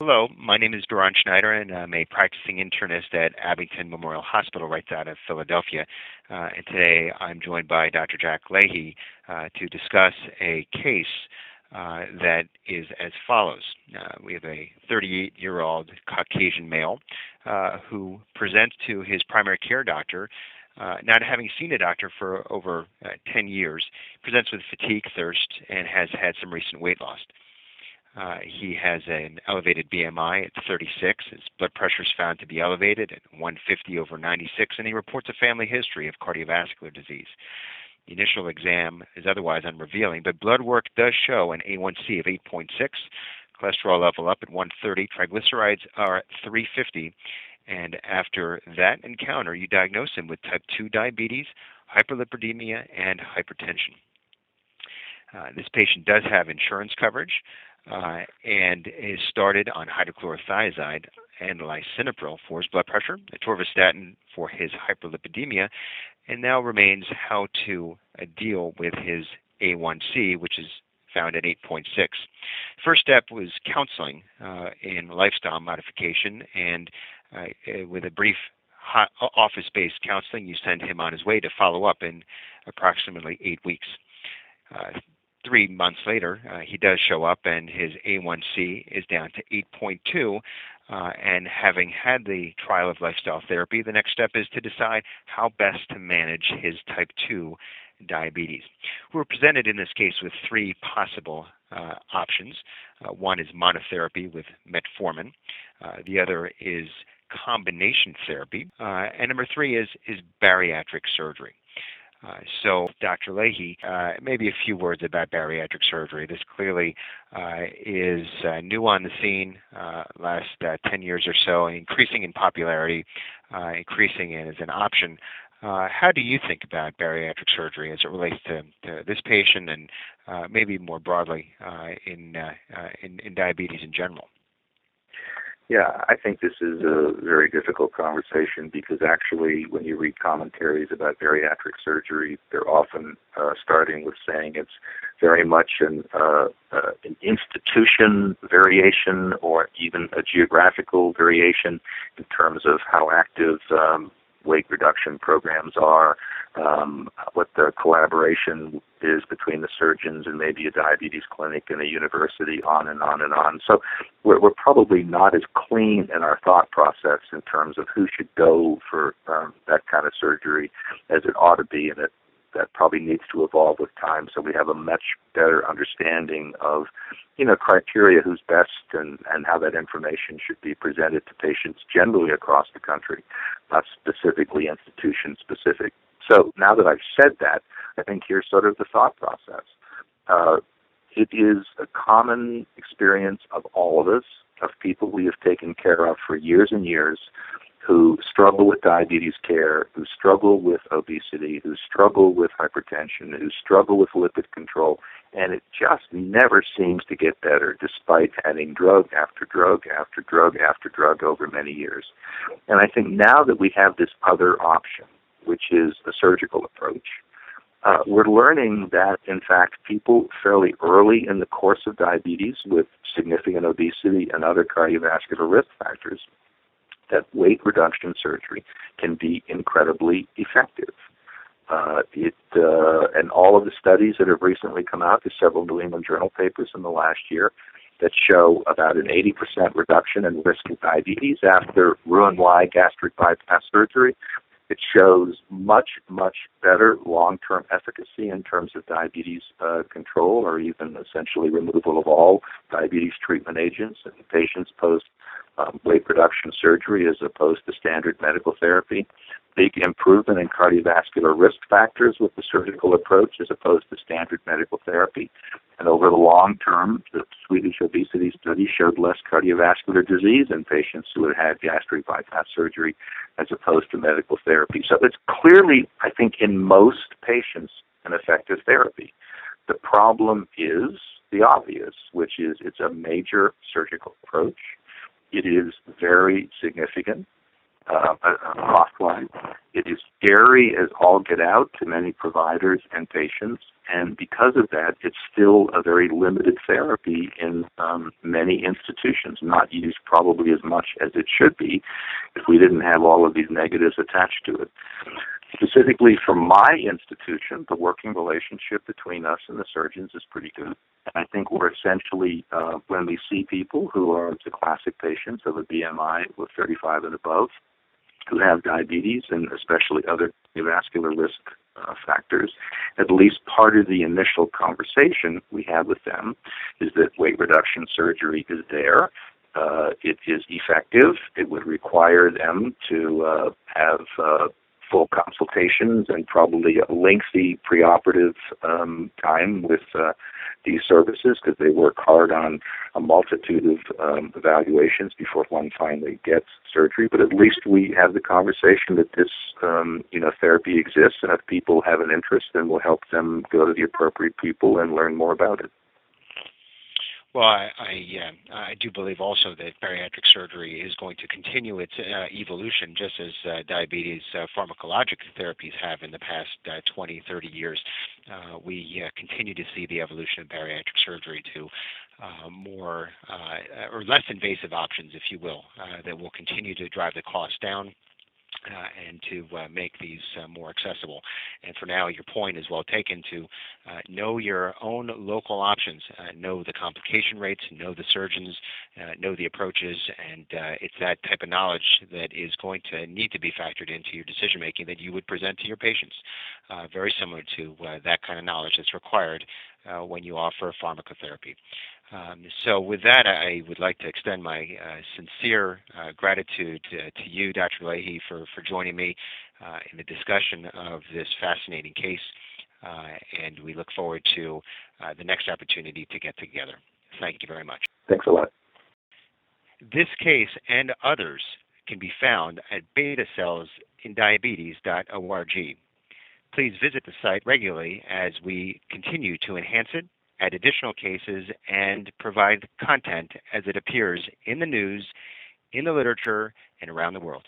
Hello, my name is Doron Schneider, and I'm a practicing internist at Abington Memorial Hospital right out of Philadelphia. Uh, and today I'm joined by Dr. Jack Leahy uh, to discuss a case uh, that is as follows. Uh, we have a 38 year old Caucasian male uh, who presents to his primary care doctor. Uh, not having seen a doctor for over 10 years, presents with fatigue, thirst, and has had some recent weight loss. Uh, he has an elevated BMI at 36. His blood pressure is found to be elevated at 150 over 96, and he reports a family history of cardiovascular disease. The initial exam is otherwise unrevealing, but blood work does show an A1C of 8.6, cholesterol level up at 130, triglycerides are at 350, and after that encounter, you diagnose him with type 2 diabetes, hyperlipidemia, and hypertension. Uh, this patient does have insurance coverage uh, and is started on hydrochlorothiazide and lisinopril for his blood pressure, atorvastatin for his hyperlipidemia, and now remains how to uh, deal with his A1C, which is found at 8.6. First step was counseling uh, in lifestyle modification, and uh, with a brief office-based counseling, you send him on his way to follow up in approximately eight weeks. Uh, three months later, uh, he does show up, and his A1C is down to 8.2. Uh, and having had the trial of lifestyle therapy, the next step is to decide how best to manage his type 2 diabetes. We're presented in this case with three possible uh, options. Uh, one is monotherapy with metformin. Uh, the other is combination therapy. Uh, and number three is, is bariatric surgery. Uh, so, Dr. Leahy, uh, maybe a few words about bariatric surgery. This clearly uh, is uh, new on the scene uh, last uh, 10 years or so, increasing in popularity, increasing in as an option. how do you think about bariatric surgery as it relates to, to this patient and maybe more broadly in, in, in diabetes in general? Yeah, I think this is a very difficult conversation because actually, when you read commentaries about bariatric surgery, they're often uh, starting with saying it's very much an, uh, uh, an institution variation or even a geographical variation in terms of how active um, weight reduction programs are, um, what the collaboration is between the surgeons and maybe a diabetes clinic and a university, on and on and on. So we're, we're probably not as clean in our thought process in terms of who should go for um, that kind of surgery as it ought to be, and it that probably needs to evolve with time so we have a much better understanding of you know criteria who's best and and how that information should be presented to patients generally across the country not specifically institution specific so now that I've said that I think here's sort of the thought process uh, it is a common experience of all of us of people we have taken care of for years and years who struggle with diabetes care, who struggle with obesity, who struggle with hypertension, who struggle with lipid control, and it just never seems to get better despite adding drug after drug after drug after drug over many years. And I think now that we have this other option, which is the surgical approach, uh, we're learning that, in fact, people fairly early in the course of diabetes with significant obesity and other cardiovascular risk factors that weight reduction surgery can be incredibly effective. Uh, it uh, and all of the studies that have recently come out, there's several New England Journal papers in the last year that show about an 80% reduction in risk of diabetes after Roux-en-Y gastric bypass surgery. It shows much, much better long-term efficacy in terms of diabetes uh, control or even essentially removal of all diabetes treatment agents in patients post um, weight reduction surgery as opposed to standard medical therapy. Big improvement in cardiovascular risk factors with the surgical approach as opposed to standard medical therapy. And over the long term, the Swedish obesity study showed less cardiovascular disease in patients who had had gastric bypass surgery as opposed to medical therapy. So it's clearly, I think, in most patients, an effective therapy. The problem is the obvious, which is it's a major surgical approach it is very significant uh, cost-wise. It is scary as all get out to many providers and patients, and because of that, it's still a very limited therapy in um, many institutions, not used probably as much as it should be if we didn't have all of these negatives attached to it. Specifically for my institution, the working relationship between us and the surgeons is pretty good. And I think we're essentially, uh, when we see people who are the classic patients of a BMI with 35 and above, who have diabetes and especially other cardiovascular risk uh, factors, at least part of the initial conversation we have with them is that weight reduction surgery is there. Uh, it is effective. It would require them to uh, have uh, full consultations and probably a lengthy preoperative um, time with uh, these services because they work hard on a multitude of um, evaluations before one finally gets surgery. But at least we have the conversation that this, um, you know, therapy exists, and if people have an interest, then we'll help them go to the appropriate people and learn more about it. Well, I I, uh, I do believe also that bariatric surgery is going to continue its uh, evolution, just as uh, diabetes uh, pharmacologic therapies have in the past uh, 20, 30 years. Uh, we continue to see the evolution of bariatric surgery to uh, more uh, or less invasive options, if you will, uh, that will continue to drive the cost down and to uh, make these uh, more accessible. And for now, your point is well taken to uh, know your own local options, uh, know the complication rates, know the surgeons, uh, know the approaches, and it's that type of knowledge that is going to need to be factored into your decision making that you would present to your patients. very similar to that kind of knowledge that's required when you offer pharmacotherapy. Um, so, with that, I would like to extend my uh, sincere uh, gratitude to, to, you, Dr. Leahy, for, for joining me uh, in the discussion of this fascinating case. Uh, and we look forward to uh, the next opportunity to get together. Thank you very much. Thanks a lot. This case and others can be found at betacellsindiabetes.org. Please visit the site regularly as we continue to enhance it add additional cases, and provide content as it appears in the news, in the literature, and around the world.